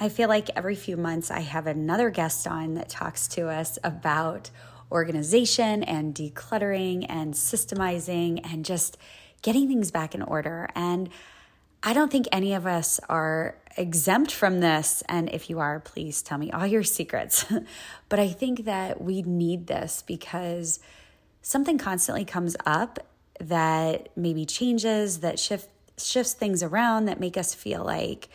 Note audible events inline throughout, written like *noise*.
I feel like every few months I have another guest on that talks to us about organization and decluttering and systemizing and just getting things back in order. And I don't think any of us are exempt from this. And if you are, please tell me all your secrets. *laughs* but I think that we need this because something constantly comes up that maybe changes, that shift, shifts things around, that make us feel like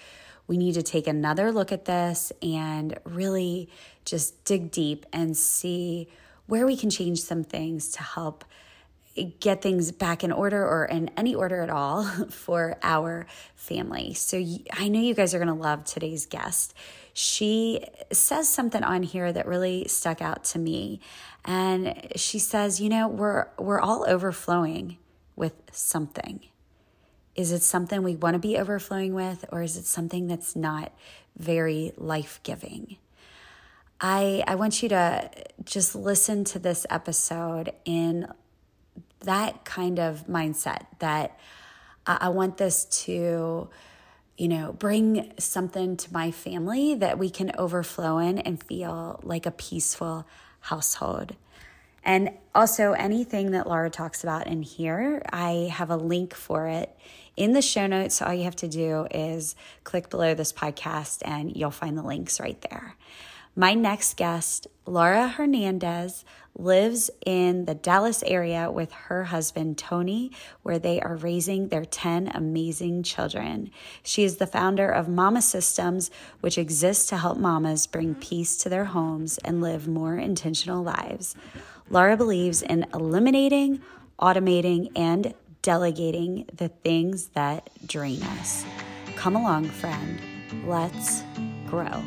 we need to take another look at this and really just dig deep and see where we can change some things to help get things back in order or in any order at all *laughs* for our family. So I know you guys are going to love today's guest. She says something on here that really stuck out to me. And she says, you know, we're we're all overflowing with something. Is it something we want to be overflowing with, or is it something that's not very life giving? I, I want you to just listen to this episode in that kind of mindset that I, I want this to, you know, bring something to my family that we can overflow in and feel like a peaceful household. And also, anything that Laura talks about in here, I have a link for it in the show notes. All you have to do is click below this podcast and you'll find the links right there. My next guest, Laura Hernandez, lives in the Dallas area with her husband, Tony, where they are raising their 10 amazing children. She is the founder of Mama Systems, which exists to help mamas bring peace to their homes and live more intentional lives. Laura believes in eliminating, automating, and delegating the things that drain us. Come along, friend. Let's grow.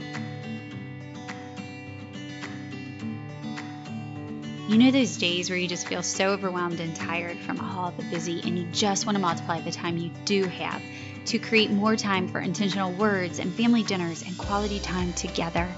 You know those days where you just feel so overwhelmed and tired from all the busy, and you just want to multiply the time you do have to create more time for intentional words and family dinners and quality time together?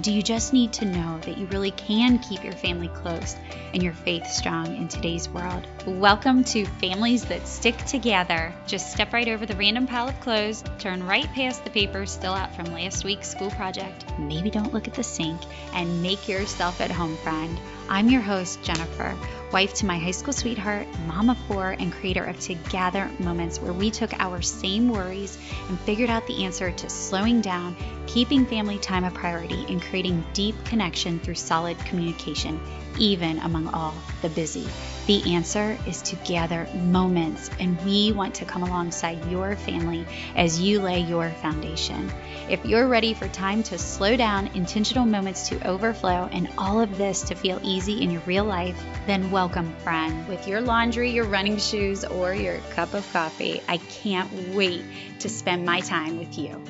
Do you just need to know that you really can keep your family close and your faith strong in today's world? Welcome to Families That Stick Together. Just step right over the random pile of clothes, turn right past the papers still out from last week's school project, maybe don't look at the sink, and make yourself at home, friend. I'm your host, Jennifer, wife to my high school sweetheart, mom of four, and creator of Together Moments, where we took our same worries and figured out the answer to slowing down, keeping family time a priority, and creating deep connection through solid communication, even among all the busy. The answer is to gather moments, and we want to come alongside your family as you lay your foundation. If you're ready for time to slow down, intentional moments to overflow, and all of this to feel easy in your real life, then welcome, friend. With your laundry, your running shoes, or your cup of coffee, I can't wait to spend my time with you.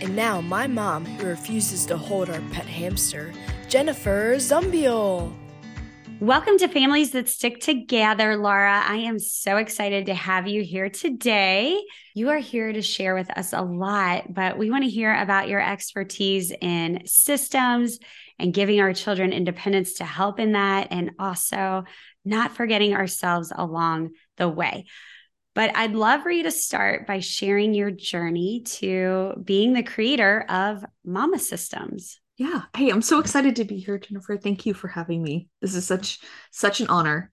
And now, my mom, who refuses to hold our pet hamster, Jennifer Zumbiel. Welcome to Families That Stick Together, Laura. I am so excited to have you here today. You are here to share with us a lot, but we want to hear about your expertise in systems and giving our children independence to help in that, and also not forgetting ourselves along the way. But I'd love for you to start by sharing your journey to being the creator of Mama Systems. Yeah. Hey, I'm so excited to be here, Jennifer. Thank you for having me. This is such such an honor.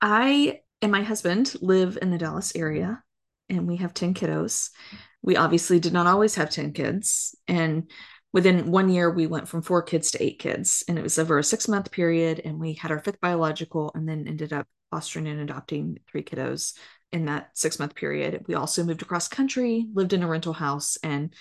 I and my husband live in the Dallas area and we have 10 kiddos. We obviously did not always have 10 kids and within 1 year we went from 4 kids to 8 kids and it was over a 6 month period and we had our fifth biological and then ended up fostering and adopting 3 kiddos in that 6 month period. We also moved across country, lived in a rental house and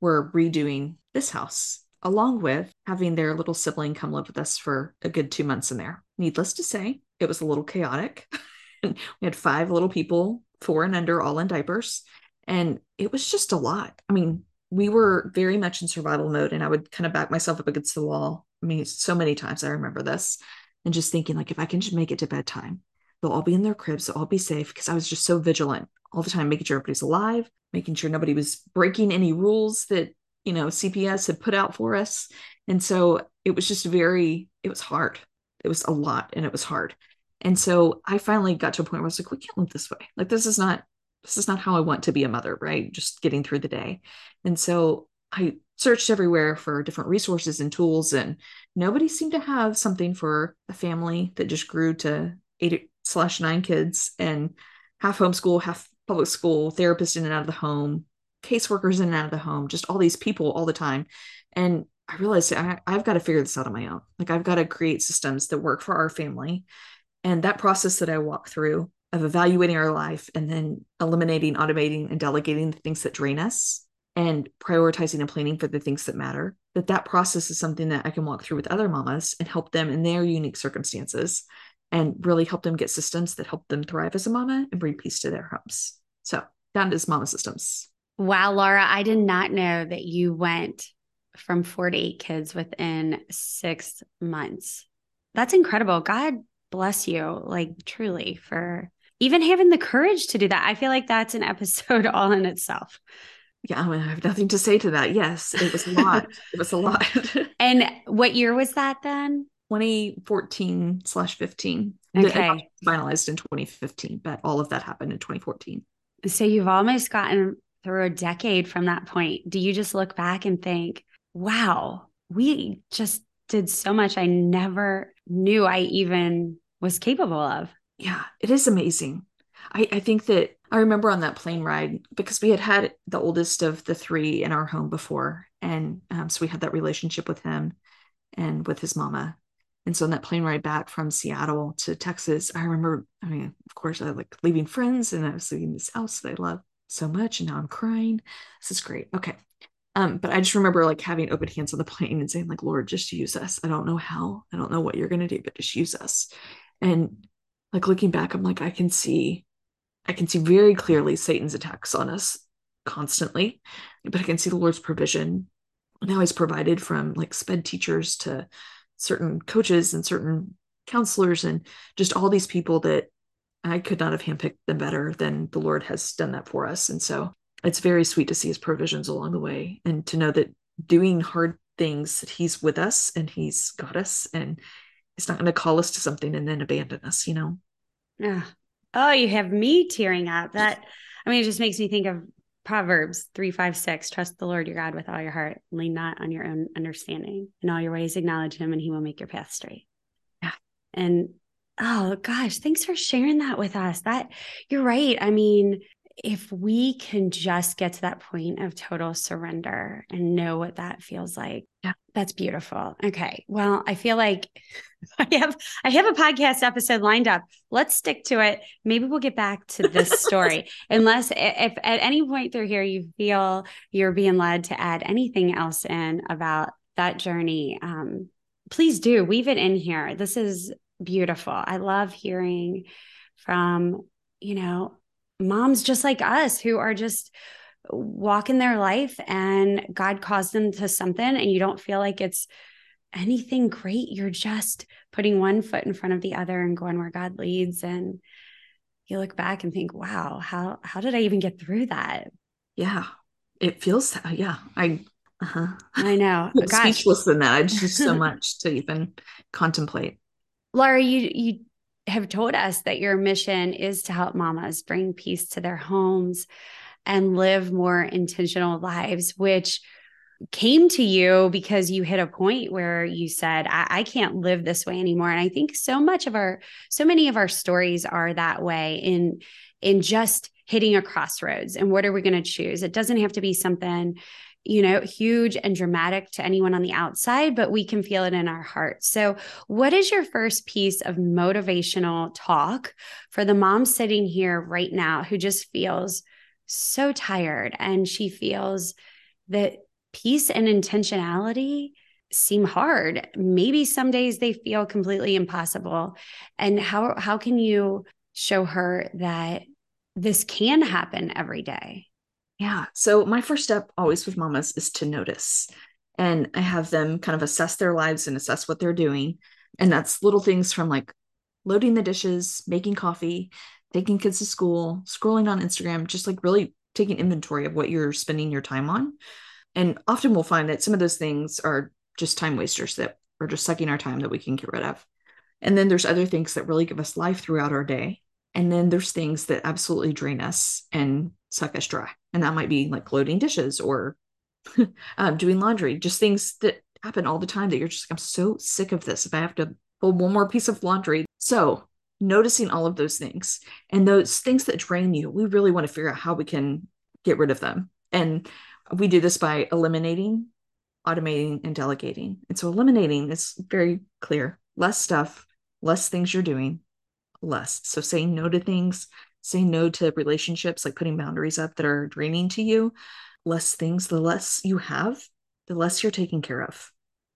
we're redoing this house along with having their little sibling come live with us for a good two months in there. Needless to say, it was a little chaotic. *laughs* we had five little people, four and under, all in diapers. And it was just a lot. I mean, we were very much in survival mode, and I would kind of back myself up against the wall. I mean, so many times I remember this and just thinking, like, if I can just make it to bedtime, they'll all be in their cribs, they'll all be safe because I was just so vigilant all the time, making sure everybody's alive, making sure nobody was breaking any rules that you know CPS had put out for us. And so it was just very, it was hard. It was a lot and it was hard. And so I finally got to a point where I was like, we can't live this way. Like, this is not, this is not how I want to be a mother, right? Just getting through the day. And so I searched everywhere for different resources and tools, and nobody seemed to have something for a family that just grew to eight slash nine kids and half homeschool, half public school, therapist in and out of the home, caseworkers in and out of the home, just all these people all the time. And I realized I, I've got to figure this out on my own. Like I've got to create systems that work for our family. And that process that I walk through of evaluating our life and then eliminating, automating, and delegating the things that drain us and prioritizing and planning for the things that matter that that process is something that i can walk through with other mamas and help them in their unique circumstances and really help them get systems that help them thrive as a mama and bring peace to their homes so that is mama systems wow laura i did not know that you went from four to eight kids within six months that's incredible god bless you like truly for even having the courage to do that i feel like that's an *laughs* episode all in itself yeah, I, I have nothing to say to that. Yes, it was a *laughs* lot. it was a lot. *laughs* and what year was that then? 2014 slash 15. Okay. Finalized in 2015, but all of that happened in 2014. So you've almost gotten through a decade from that point. Do you just look back and think, wow, we just did so much I never knew I even was capable of? Yeah, it is amazing. I, I think that I remember on that plane ride because we had had the oldest of the three in our home before. And um, so we had that relationship with him and with his mama. And so on that plane ride back from Seattle to Texas, I remember, I mean, of course, I like leaving friends and I was leaving this house that I love so much. And now I'm crying. This is great. Okay. Um, but I just remember like having open hands on the plane and saying, like, Lord, just use us. I don't know how, I don't know what you're to do, but just use us. And like looking back, I'm like, I can see I can see very clearly Satan's attacks on us constantly, but I can see the Lord's provision. Now he's provided from like sped teachers to certain coaches and certain counselors and just all these people that I could not have handpicked them better than the Lord has done that for us. And so it's very sweet to see his provisions along the way and to know that doing hard things, that he's with us and he's got us and he's not going to call us to something and then abandon us, you know? Yeah. Oh, you have me tearing up. That I mean, it just makes me think of Proverbs three, five, six. Trust the Lord your God with all your heart. Lean not on your own understanding. In all your ways, acknowledge him, and he will make your path straight. Yeah. And oh gosh, thanks for sharing that with us. That you're right. I mean, if we can just get to that point of total surrender and know what that feels like yeah that's beautiful okay well i feel like *laughs* i have i have a podcast episode lined up let's stick to it maybe we'll get back to this *laughs* story unless if at any point through here you feel you're being led to add anything else in about that journey um, please do weave it in here this is beautiful i love hearing from you know moms just like us who are just walking their life and God caused them to something and you don't feel like it's anything great. You're just putting one foot in front of the other and going where God leads. And you look back and think, wow, how how did I even get through that? Yeah. It feels yeah. I uh-huh. I know. *laughs* speechless in that. It's just so much to even contemplate. Laura, you you have told us that your mission is to help mamas bring peace to their homes and live more intentional lives, which came to you because you hit a point where you said, I-, I, can't live this way anymore. And I think so much of our, so many of our stories are that way in, in just hitting a crossroads. And what are we going to choose? It doesn't have to be something you know, huge and dramatic to anyone on the outside, but we can feel it in our hearts. So, what is your first piece of motivational talk for the mom sitting here right now who just feels so tired and she feels that peace and intentionality seem hard? Maybe some days they feel completely impossible. And how how can you show her that this can happen every day? Yeah. So my first step always with mamas is to notice. And I have them kind of assess their lives and assess what they're doing. And that's little things from like loading the dishes, making coffee, taking kids to school, scrolling on Instagram, just like really taking inventory of what you're spending your time on. And often we'll find that some of those things are just time wasters that are just sucking our time that we can get rid of. And then there's other things that really give us life throughout our day And then there's things that absolutely drain us and suck us dry. And that might be like loading dishes or *laughs* um, doing laundry, just things that happen all the time that you're just, I'm so sick of this. If I have to pull one more piece of laundry. So noticing all of those things and those things that drain you, we really want to figure out how we can get rid of them. And we do this by eliminating, automating, and delegating. And so eliminating is very clear less stuff, less things you're doing, less. So saying no to things, saying no to relationships, like putting boundaries up that are draining to you, less things, the less you have, the less you're taking care of.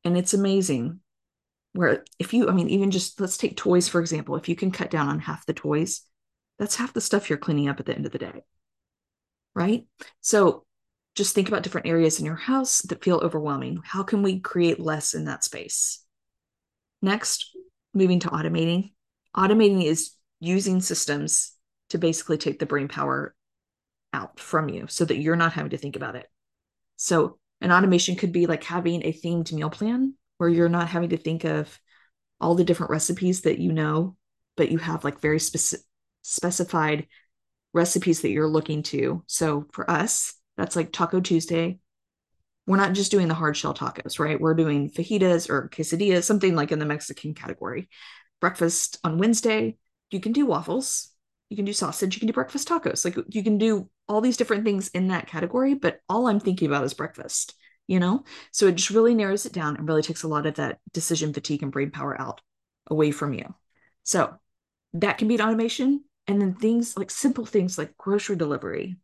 And it's amazing where if you, I mean, even just let's take toys, for example, if you can cut down on half the toys, that's half the stuff you're cleaning up at the end of the day. Right. So just think about different areas in your house that feel overwhelming. How can we create less in that space? Next, moving to automating. Automating is using systems to basically take the brain power out from you so that you're not having to think about it. So, an automation could be like having a themed meal plan where you're not having to think of all the different recipes that you know, but you have like very specific specified recipes that you're looking to. So for us, that's like Taco Tuesday. We're not just doing the hard shell tacos, right? We're doing fajitas or quesadillas, something like in the Mexican category. Breakfast on Wednesday, you can do waffles, you can do sausage, you can do breakfast tacos. Like you can do all these different things in that category, but all I'm thinking about is breakfast you know? So it just really narrows it down and really takes a lot of that decision fatigue and brain power out away from you. So that can be an automation. And then things like simple things like grocery delivery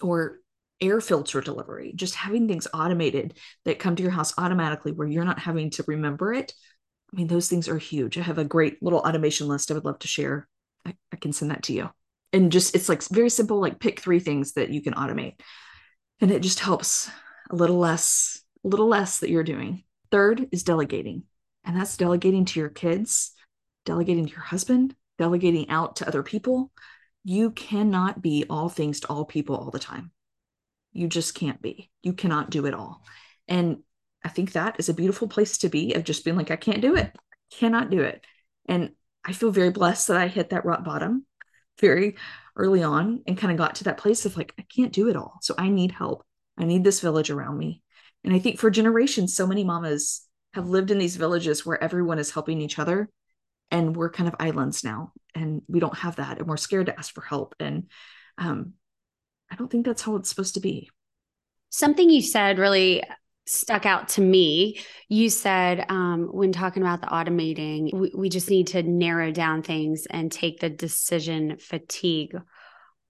or air filter delivery, just having things automated that come to your house automatically where you're not having to remember it. I mean, those things are huge. I have a great little automation list I would love to share. I, I can send that to you. And just, it's like very simple, like pick three things that you can automate. And it just helps a little less, a little less that you're doing. Third is delegating. And that's delegating to your kids, delegating to your husband, delegating out to other people. You cannot be all things to all people all the time. You just can't be. You cannot do it all. And I think that is a beautiful place to be of just being like, I can't do it. Cannot do it. And I feel very blessed that I hit that rock bottom very early on and kind of got to that place of like, I can't do it all. So I need help. I need this village around me. And I think for generations, so many mamas have lived in these villages where everyone is helping each other. And we're kind of islands now, and we don't have that. And we're scared to ask for help. And um, I don't think that's how it's supposed to be. Something you said really stuck out to me. You said um, when talking about the automating, we, we just need to narrow down things and take the decision fatigue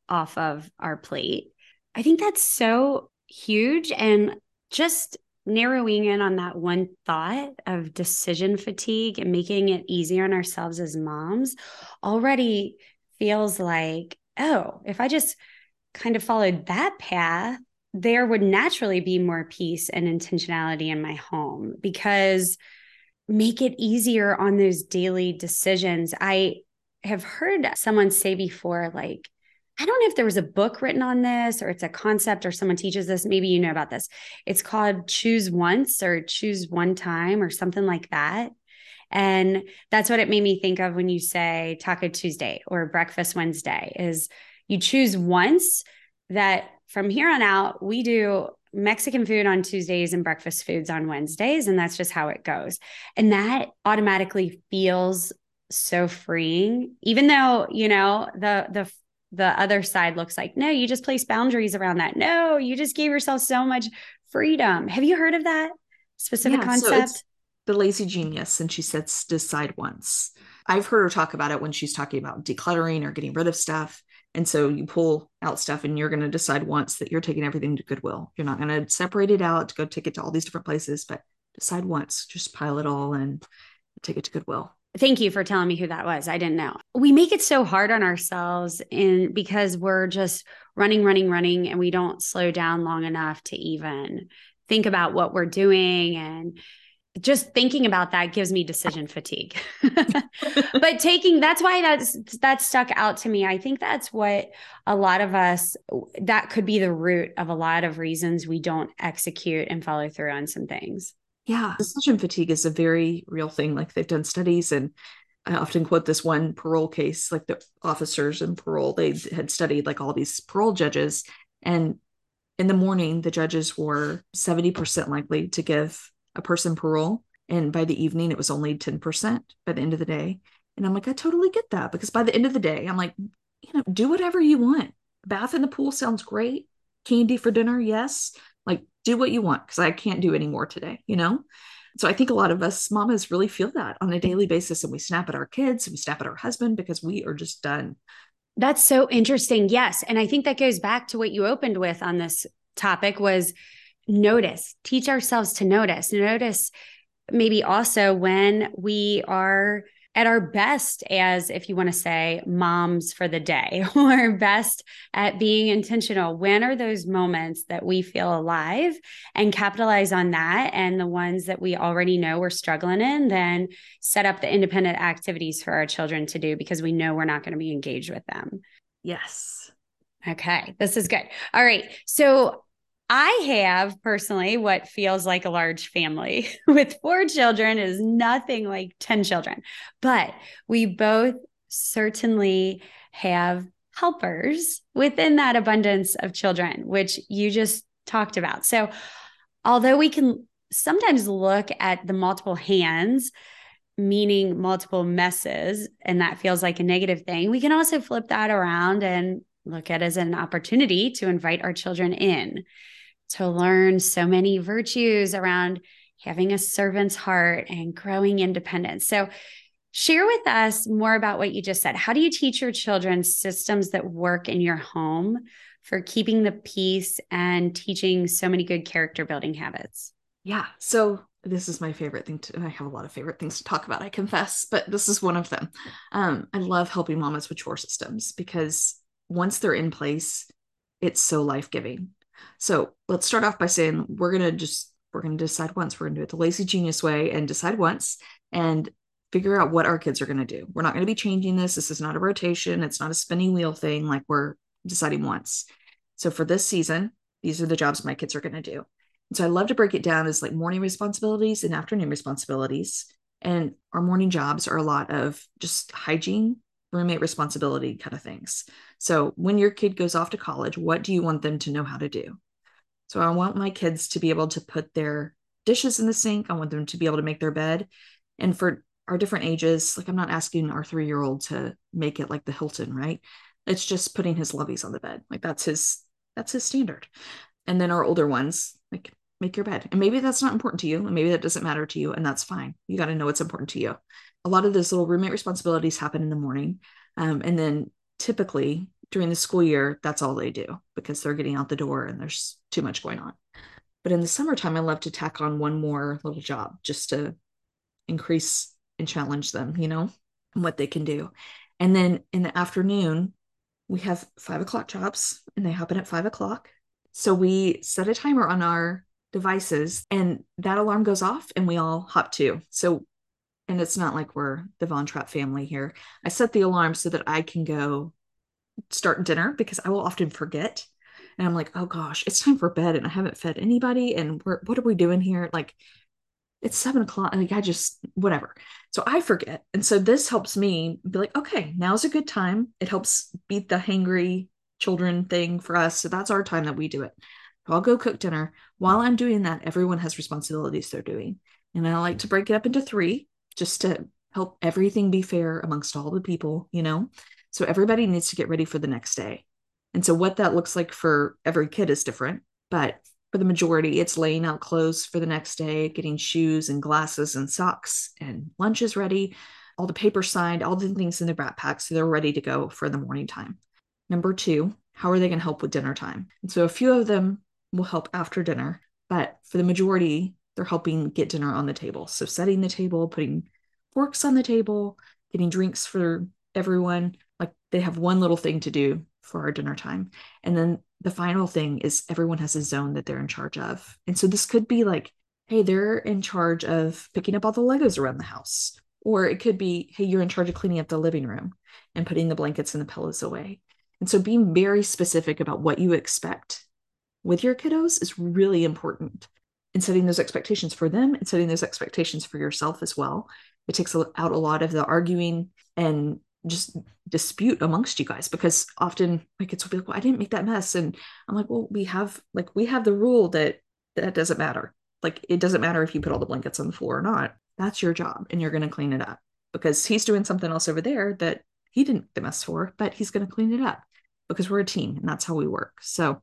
off of our plate. I think that's so huge. And just narrowing in on that one thought of decision fatigue and making it easier on ourselves as moms already feels like, oh, if I just kind of followed that path, there would naturally be more peace and intentionality in my home because make it easier on those daily decisions. I have heard someone say before, like, I don't know if there was a book written on this or it's a concept or someone teaches this. Maybe you know about this. It's called Choose Once or Choose One Time or something like that. And that's what it made me think of when you say Taco Tuesday or Breakfast Wednesday is you choose once that from here on out, we do Mexican food on Tuesdays and breakfast foods on Wednesdays. And that's just how it goes. And that automatically feels so freeing, even though, you know, the, the, the other side looks like no you just place boundaries around that no you just gave yourself so much freedom have you heard of that specific yeah, concept so the lazy genius and she says decide once i've heard her talk about it when she's talking about decluttering or getting rid of stuff and so you pull out stuff and you're going to decide once that you're taking everything to goodwill you're not going to separate it out to go take it to all these different places but decide once just pile it all and take it to goodwill Thank you for telling me who that was. I didn't know. We make it so hard on ourselves and because we're just running, running, running, and we don't slow down long enough to even think about what we're doing. And just thinking about that gives me decision fatigue. *laughs* but taking that's why that's that stuck out to me. I think that's what a lot of us that could be the root of a lot of reasons we don't execute and follow through on some things yeah decision fatigue is a very real thing like they've done studies and I often quote this one parole case, like the officers in parole, they had studied like all these parole judges. And in the morning, the judges were 70% likely to give a person parole. And by the evening, it was only 10% by the end of the day. And I'm like, I totally get that because by the end of the day, I'm like, you know, do whatever you want. Bath in the pool sounds great. Candy for dinner, yes. Like, do what you want because I can't do any more today, you know? So I think a lot of us mamas really feel that on a daily basis. And we snap at our kids and we snap at our husband because we are just done. That's so interesting. Yes. And I think that goes back to what you opened with on this topic was notice, teach ourselves to notice, notice maybe also when we are at our best as, if you want to say, moms for the day, *laughs* or best at being intentional. When are those moments that we feel alive and capitalize on that? And the ones that we already know we're struggling in, then set up the independent activities for our children to do because we know we're not going to be engaged with them. Yes. Okay, this is good. All right. So I have personally what feels like a large family *laughs* with four children is nothing like 10 children, but we both certainly have helpers within that abundance of children, which you just talked about. So, although we can sometimes look at the multiple hands, meaning multiple messes, and that feels like a negative thing, we can also flip that around and look at as an opportunity to invite our children in to learn so many virtues around having a servant's heart and growing independence. So, share with us more about what you just said. How do you teach your children systems that work in your home for keeping the peace and teaching so many good character building habits? Yeah. So, this is my favorite thing to, I have a lot of favorite things to talk about, I confess, but this is one of them. Um, I love helping mamas with chore systems because once they're in place, it's so life giving. So let's start off by saying we're to just, we're to decide once. We're to do it the lazy genius way and decide once and figure out what our kids are to do. We're not to be changing this. This is not a rotation. It's not a spinning wheel thing. Like we're deciding once. So for this season, these are the jobs my kids are to do. And so I love to break it down as like morning responsibilities and afternoon responsibilities. And our morning jobs are a lot of just hygiene, roommate responsibility kind of things. So when your kid goes off to college, what do you want them to know how to do? So I want my kids to be able to put their dishes in the sink. I want them to be able to make their bed. And for our different ages, like I'm not asking our three year old to make it like the Hilton, right? It's just putting his loveys on the bed. Like that's his that's his standard. And then our older ones, like make your bed. And maybe that's not important to you, and maybe that doesn't matter to you, and that's fine. You got to know what's important to you a lot of those little roommate responsibilities happen in the morning. Um, and then typically during the school year, that's all they do because they're getting out the door and there's too much going on. But in the summertime, I love to tack on one more little job just to increase and challenge them, you know, and what they can do. And then in the afternoon, we have five o'clock jobs and they happen at five o'clock. So we set a timer on our devices and that alarm goes off and we all hop to. So and it's not like we're the Von Trapp family here. I set the alarm so that I can go start dinner because I will often forget. And I'm like, oh gosh, it's time for bed and I haven't fed anybody. And we're, what are we doing here? Like, it's seven o'clock. Like, I just, whatever. So I forget. And so this helps me be like, okay, now's a good time. It helps beat the hangry children thing for us. So that's our time that we do it. I'll go cook dinner. While I'm doing that, everyone has responsibilities they're doing. And I like to break it up into three just to help everything be fair amongst all the people, you know? So everybody needs to get ready for the next day. And so what that looks like for every kid is different, but for the majority, it's laying out clothes for the next day, getting shoes and glasses and socks and lunch is ready, all the paper signed, all the things in the backpack. So they're ready to go for the morning time. Number two, how are they going to help with dinner time? And so a few of them will help after dinner, but for the majority, they're helping get dinner on the table. So setting the table, putting forks on the table, getting drinks for everyone. Like they have one little thing to do for our dinner time. And then the final thing is everyone has a zone that they're in charge of. And so this could be like, hey, they're in charge of picking up all the Legos around the house. Or it could be, hey, you're in charge of cleaning up the living room and putting the blankets and the pillows away. And so being very specific about what you expect with your kiddos is really important and setting those expectations for them and setting those expectations for yourself as well it takes out a lot of the arguing and just dispute amongst you guys because often my kids will be like, well, I didn't make that mess. And I'm like, well, we have like we have the rule that that doesn't matter. Like it doesn't matter if you put all the blankets on the floor or not. That's your job and you're gonna clean it up because he's doing something else over there that he didn't make the mess for, but he's gonna clean it up because we're a team and that's how we work. So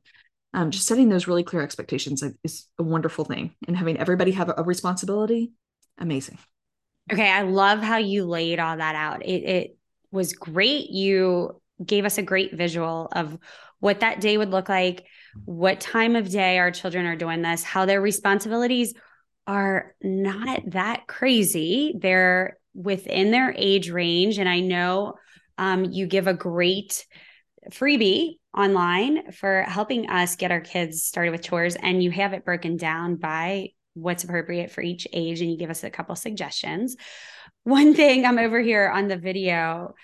um, just setting those really clear expectations is a wonderful thing and having everybody have a responsibility amazing okay i love how you laid all that out it, it was great. You gave us a great visual of what that day would look like, what time of day our children are doing this, how their responsibilities are not that crazy. They're within their age range. And I know um, you give a great freebie online for helping us get our kids started with chores, and you have it broken down by what's appropriate for each age, and you give us a couple suggestions one thing I'm over here on the video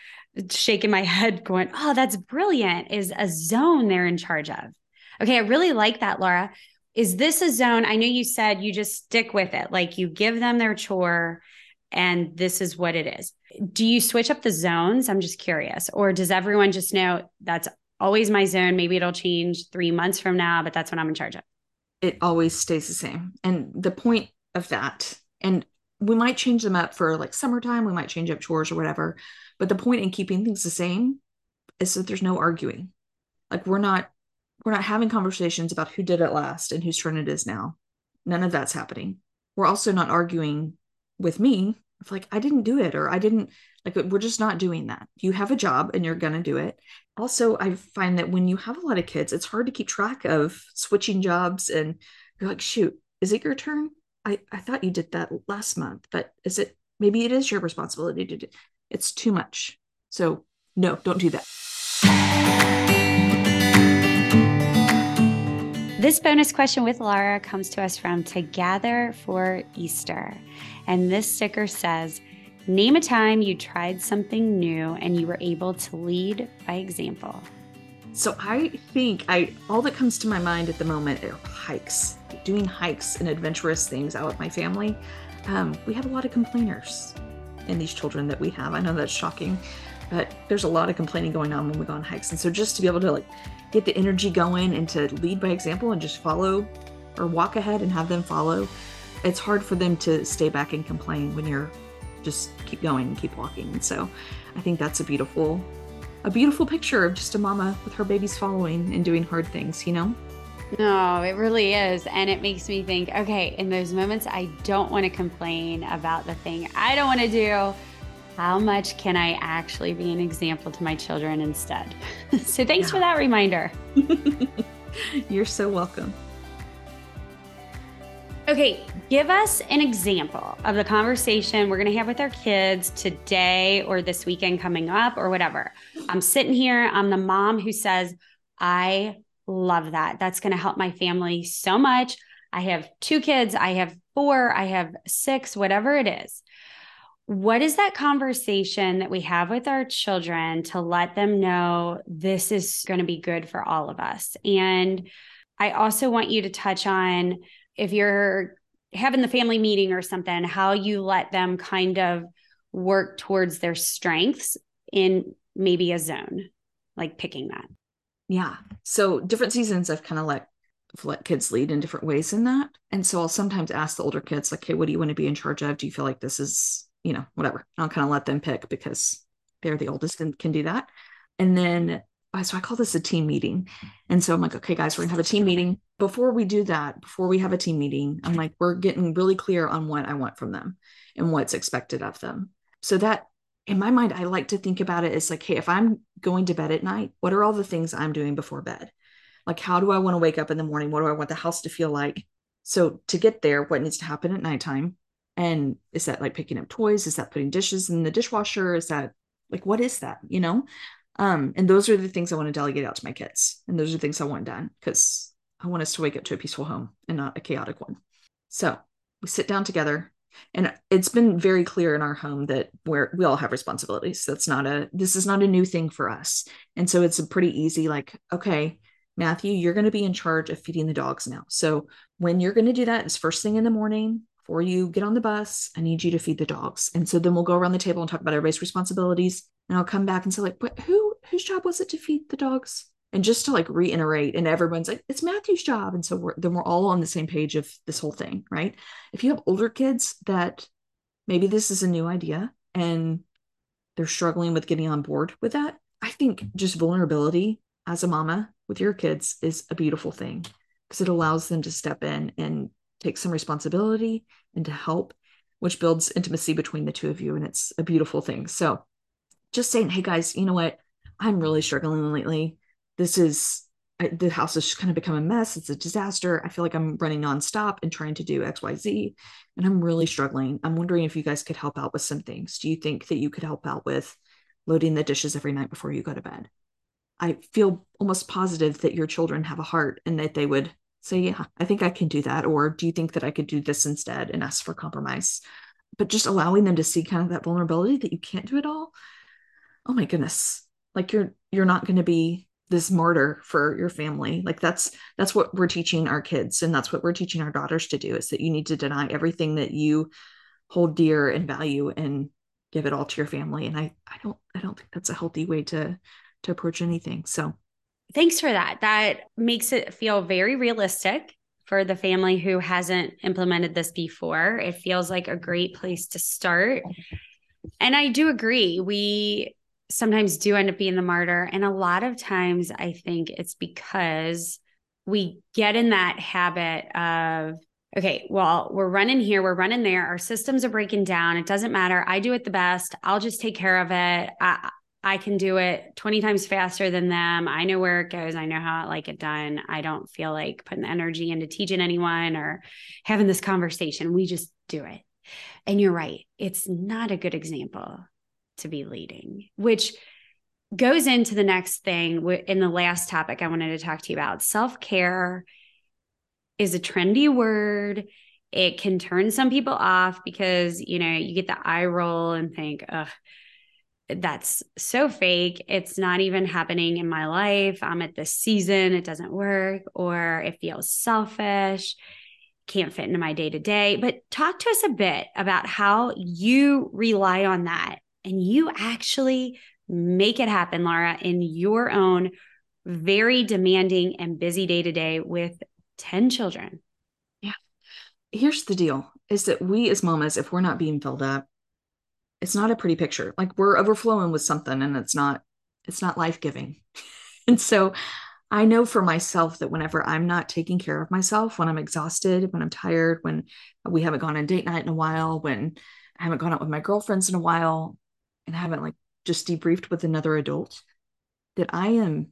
shaking my *laughs* head, going, Oh, that's brilliant, is a zone they're in charge of. Okay, I really like that, Laura. Is this a zone? I know you said you just stick with it, like you give them their chore and this is what it is. Do you switch up the zones? I'm just curious. Or does everyone just know that's always my zone? Maybe it'll change three months from now, but that's what I'm in charge of. It always stays the same. And the point of that, and we might change them up for like summertime, we might change up chores or whatever. But the point in keeping things the same is that there's no arguing. Like we're not we're not having conversations about who did it last and whose turn it is now. None of that's happening. We're also not arguing with me if like I didn't do it or I didn't like we're just not doing that. You have a job and you're going to do it. Also, I find that when you have a lot of kids, it's hard to keep track of switching jobs and you're like, shoot, is it your turn? I, I thought you did that last month, but is it maybe it is your responsibility to do it's too much. So no, don't do that. This bonus question with Laura comes to us from Together for Easter. And this sticker says, Name a time you tried something new and you were able to lead by example. So I think I all that comes to my mind at the moment are hikes doing hikes and adventurous things out with my family, um, we have a lot of complainers in these children that we have. I know that's shocking, but there's a lot of complaining going on when we go on hikes. And so just to be able to like get the energy going and to lead by example and just follow or walk ahead and have them follow, it's hard for them to stay back and complain when you're just keep going and keep walking. So I think that's a beautiful a beautiful picture of just a mama with her babies following and doing hard things, you know? No, it really is. And it makes me think okay, in those moments, I don't want to complain about the thing I don't want to do. How much can I actually be an example to my children instead? *laughs* so thanks yeah. for that reminder. *laughs* You're so welcome. Okay, give us an example of the conversation we're going to have with our kids today or this weekend coming up or whatever. I'm sitting here, I'm the mom who says, I Love that. That's going to help my family so much. I have two kids, I have four, I have six, whatever it is. What is that conversation that we have with our children to let them know this is going to be good for all of us? And I also want you to touch on if you're having the family meeting or something, how you let them kind of work towards their strengths in maybe a zone, like picking that. Yeah. So different seasons i've kind of let let kids lead in different ways in that. And so i'll sometimes ask the older kids like hey what do you want to be in charge of? Do you feel like this is you know whatever? I'll kind of let them pick because they're the oldest and can do that. And then so i call this a team meeting and so i'm like okay guys we're gonna have a team meeting before we do that before we have a team meeting i'm like we're getting really clear on what i want from them and what's expected of them so that in my mind, I like to think about it as like, hey, if I'm going to bed at night, what are all the things I'm doing before bed? Like, how do I want to wake up in the morning? What do I want the house to feel like? So, to get there, what needs to happen at nighttime? And is that like picking up toys? Is that putting dishes in the dishwasher? Is that like, what is that? You know? Um, and those are the things I want to delegate out to my kids. And those are things I want done because I want us to wake up to a peaceful home and not a chaotic one. So, we sit down together and it's been very clear in our home that we're we all have responsibilities that's not a this is not a new thing for us and so it's a pretty easy like okay matthew you're going to be in charge of feeding the dogs now so when you're going to do that is first thing in the morning before you get on the bus, I need you to feed the dogs. And so then we'll go around the table and talk about everybody's responsibilities. And I'll come back and say, like, what, who, whose job was it to feed the dogs? And just to like reiterate, and everyone's like, it's Matthew's job. And so we're, then we're all on the same page of this whole thing, right? If you have older kids that maybe this is a new idea and they're struggling with getting on board with that, I think just vulnerability as a mama with your kids is a beautiful thing because it allows them to step in and take some responsibility and to help, which builds intimacy between the two of you. And it's a beautiful thing. So just saying, hey guys, you know what? I'm really struggling lately. This is I, the house has kind of become a mess. It's a disaster. I feel like I'm running nonstop and trying to do XYZ, and I'm really struggling. I'm wondering if you guys could help out with some things. Do you think that you could help out with loading the dishes every night before you go to bed? I feel almost positive that your children have a heart and that they would say, Yeah, I think I can do that. Or do you think that I could do this instead and ask for compromise? But just allowing them to see kind of that vulnerability that you can't do it all. Oh my goodness. Like you're you're not going to be this martyr for your family like that's that's what we're teaching our kids and that's what we're teaching our daughters to do is that you need to deny everything that you hold dear and value and give it all to your family and i i don't i don't think that's a healthy way to to approach anything so thanks for that. That makes it feel very realistic for the family who hasn't implemented this before. It feels like a great place to start. And I do agree. We sometimes do end up being the martyr. And a lot of times I think it's because we get in that habit of, okay, well, we're running here, we're running there, our systems are breaking down. It doesn't matter. I do it the best. I'll just take care of it. I, I can do it 20 times faster than them. I know where it goes. I know how I like it done. I don't feel like putting energy into teaching anyone or having this conversation. We just do it. And you're right. It's not a good example to be leading, which goes into the next thing in the last topic I wanted to talk to you about. Self care is a trendy word. It can turn some people off because, you know, you get the eye roll and think, ugh, that's so fake. It's not even happening in my life. I'm at this season, it doesn't work, or it feels selfish, can't fit into my day to day. But talk to us a bit about how you rely on that and you actually make it happen, Laura, in your own very demanding and busy day to day with 10 children. Yeah. Here's the deal is that we as mamas, if we're not being filled up, it's not a pretty picture. Like we're overflowing with something and it's not it's not life-giving. *laughs* and so I know for myself that whenever I'm not taking care of myself, when I'm exhausted, when I'm tired, when we haven't gone on date night in a while, when I haven't gone out with my girlfriends in a while and haven't like just debriefed with another adult, that I am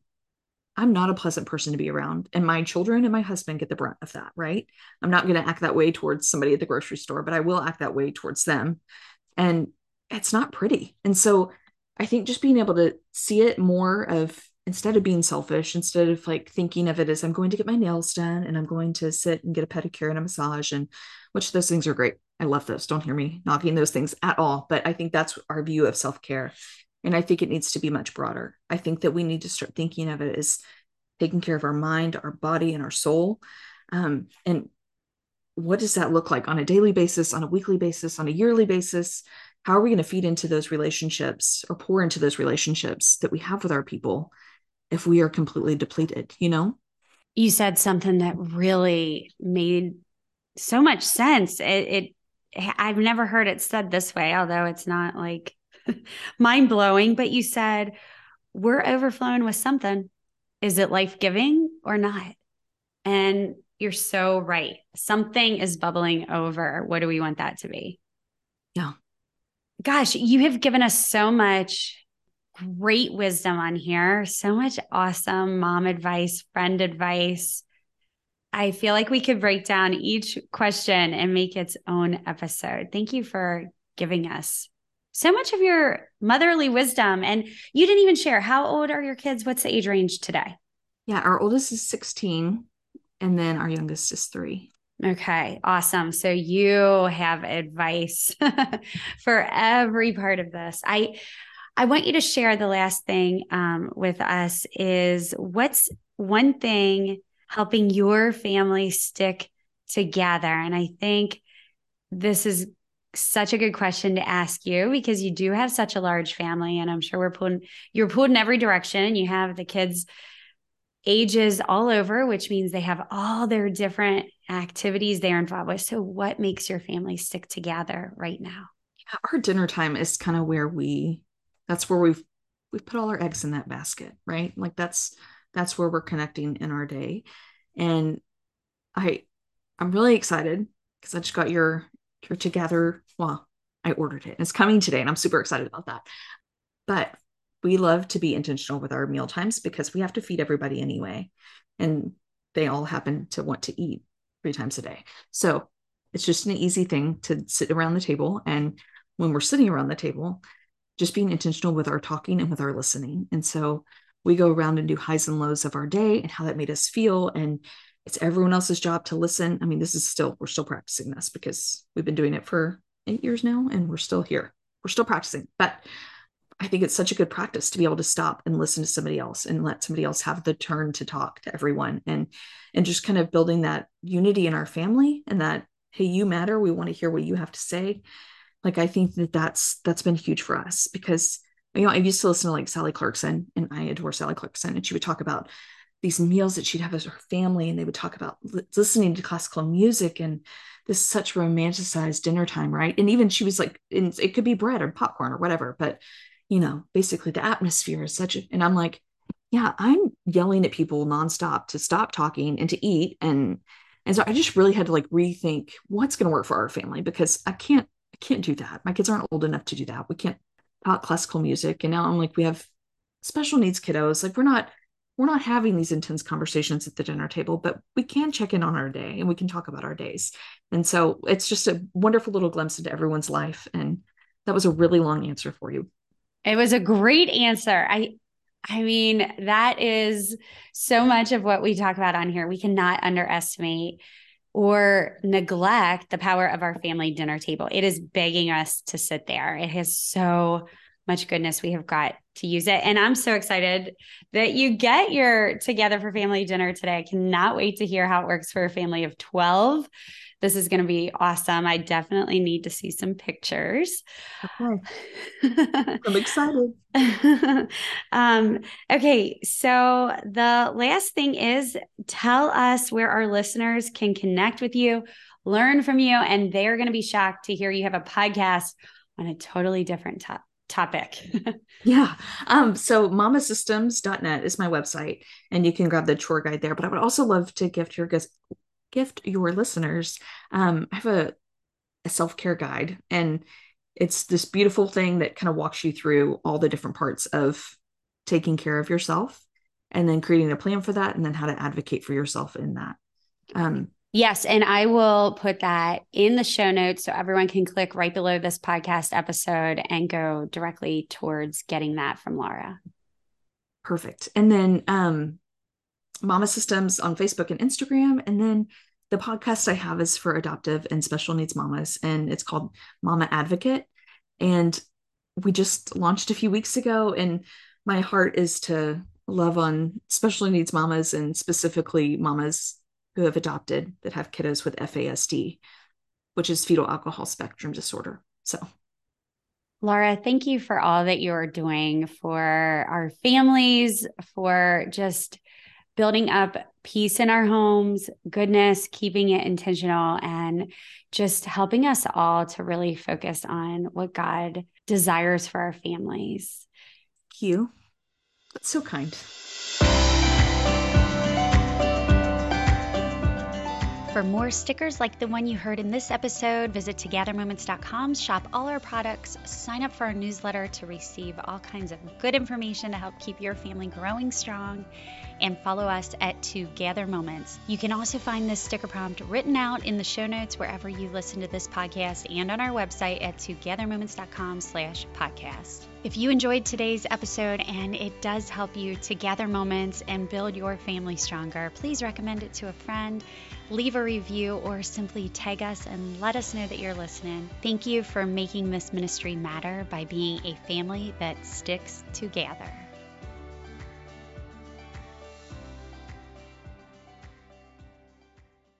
I'm not a pleasant person to be around. And my children and my husband get the brunt of that, right? I'm not going to act that way towards somebody at the grocery store, but I will act that way towards them. And it's not pretty. And so I think just being able to see it more of instead of being selfish, instead of like thinking of it as I'm going to get my nails done and I'm going to sit and get a pedicure and a massage, and which those things are great. I love those. Don't hear me knocking those things at all. But I think that's our view of self care. And I think it needs to be much broader. I think that we need to start thinking of it as taking care of our mind, our body, and our soul. Um, and what does that look like on a daily basis, on a weekly basis, on a yearly basis? How are we going to feed into those relationships or pour into those relationships that we have with our people if we are completely depleted you know? You said something that really made so much sense. It, it i've never heard it said this way although it's not like *laughs* mind blowing but you said we're overflowing with something. Is it life-giving or not? And you're so right. Something is bubbling over. What do we want that to be? Yeah gosh, you have given us so much great wisdom on here, so much awesome mom advice, friend advice. I feel like we could break down each question and make its own episode. Thank you for giving us so much of your motherly wisdom. And you didn't even share how old are your kids? What's the age range today? Yeah, our oldest is 16, and then our youngest is three. Okay, awesome. So you have advice *laughs* for every part of this. I I want you to share the last thing um, with us is what's one thing helping your family stick together, and I think this is such a good question to ask you because you do have such a large family and i'm sure we're pulling you're pulled in every direction you have the kids ages all over which means they have all their different activities they're involved with. So what makes your family stick together right now? Yeah, our dinner time is kind of where we that's where we've we've put all our eggs in that basket right? Like that's that's where we're connecting in our day. And i i'm really excited because i just got your your together well i ordered it. It's coming today and i'm super excited about that. But we love to be intentional with our meal times because we have to feed everybody anyway and they all happen to want to eat three times a day. So it's just an easy thing to sit around the table and when we're sitting around the table just being intentional with our talking and with our listening. And so we go around and do highs and lows of our day and how that made us feel and it's everyone else's job to listen. I mean this is still we're still practicing this because we've been doing it for eight years now and we're still here. We're still practicing but i think it's such a good practice to be able to stop and listen to somebody else and let somebody else have the turn to talk to everyone and and just kind of building that unity in our family and that hey you matter we want to hear what you have to say like i think that that's that's been huge for us because you know, I used to listen to like Sally Clarkson, and I adore Sally Clarkson, and she would talk about these meals that she'd have as her family, and they would talk about listening to classical music and this such romanticized dinner time, right? And even she was like, it could be bread or popcorn or whatever, but you know, basically the atmosphere is such a, and I'm like, yeah, I'm yelling at people nonstop to stop talking and to eat, and and so I just really had to like rethink what's going to work for our family because I can't I can't do that. My kids aren't old enough to do that. We can't talk classical music. And now i'm like we have special needs kiddos. Like we're not we're not having these intense conversations at the dinner table but we can check in on our day and we can talk about our days. And so it's just a wonderful little glimpse into everyone's life. And that was a really long answer for you it was a great answer i I mean, that is so much of what we talk about on here. We cannot underestimate or neglect the power of our family dinner table. It is begging us to sit there. It has so much goodness we have got to use it. And I'm so excited that you get your together for family dinner today. I cannot wait to hear how it works for a family of 12. This is going to be awesome. I definitely need to see some pictures. Okay. *laughs* I'm excited. um, okay. So the last thing is tell us where our listeners can connect with you, learn from you, and they're going to be shocked to hear you have a podcast on a totally different topic topic. *laughs* yeah. Um, so mamasystems.net is my website and you can grab the chore guide there. But I would also love to gift your gift your listeners. Um, I have a, a self-care guide and it's this beautiful thing that kind of walks you through all the different parts of taking care of yourself and then creating a plan for that and then how to advocate for yourself in that. Um, Yes. And I will put that in the show notes so everyone can click right below this podcast episode and go directly towards getting that from Laura. Perfect. And then um, Mama Systems on Facebook and Instagram. And then the podcast I have is for adoptive and special needs mamas, and it's called Mama Advocate. And we just launched a few weeks ago. And my heart is to love on special needs mamas and specifically mamas who have adopted that have kiddos with FASD, which is fetal alcohol spectrum disorder. So, Laura, thank you for all that you're doing for our families, for just building up peace in our homes, goodness, keeping it intentional, and just helping us all to really focus on what God desires for our families. Thank you. That's so kind. For more stickers like the one you heard in this episode, visit togethermoments.com, shop all our products, sign up for our newsletter to receive all kinds of good information to help keep your family growing strong, and follow us at Together Moments. You can also find this sticker prompt written out in the show notes wherever you listen to this podcast and on our website at togethermoments.com slash podcast. If you enjoyed today's episode and it does help you to gather moments and build your family stronger, please recommend it to a friend, leave a review, or simply tag us and let us know that you're listening. Thank you for making this ministry matter by being a family that sticks together.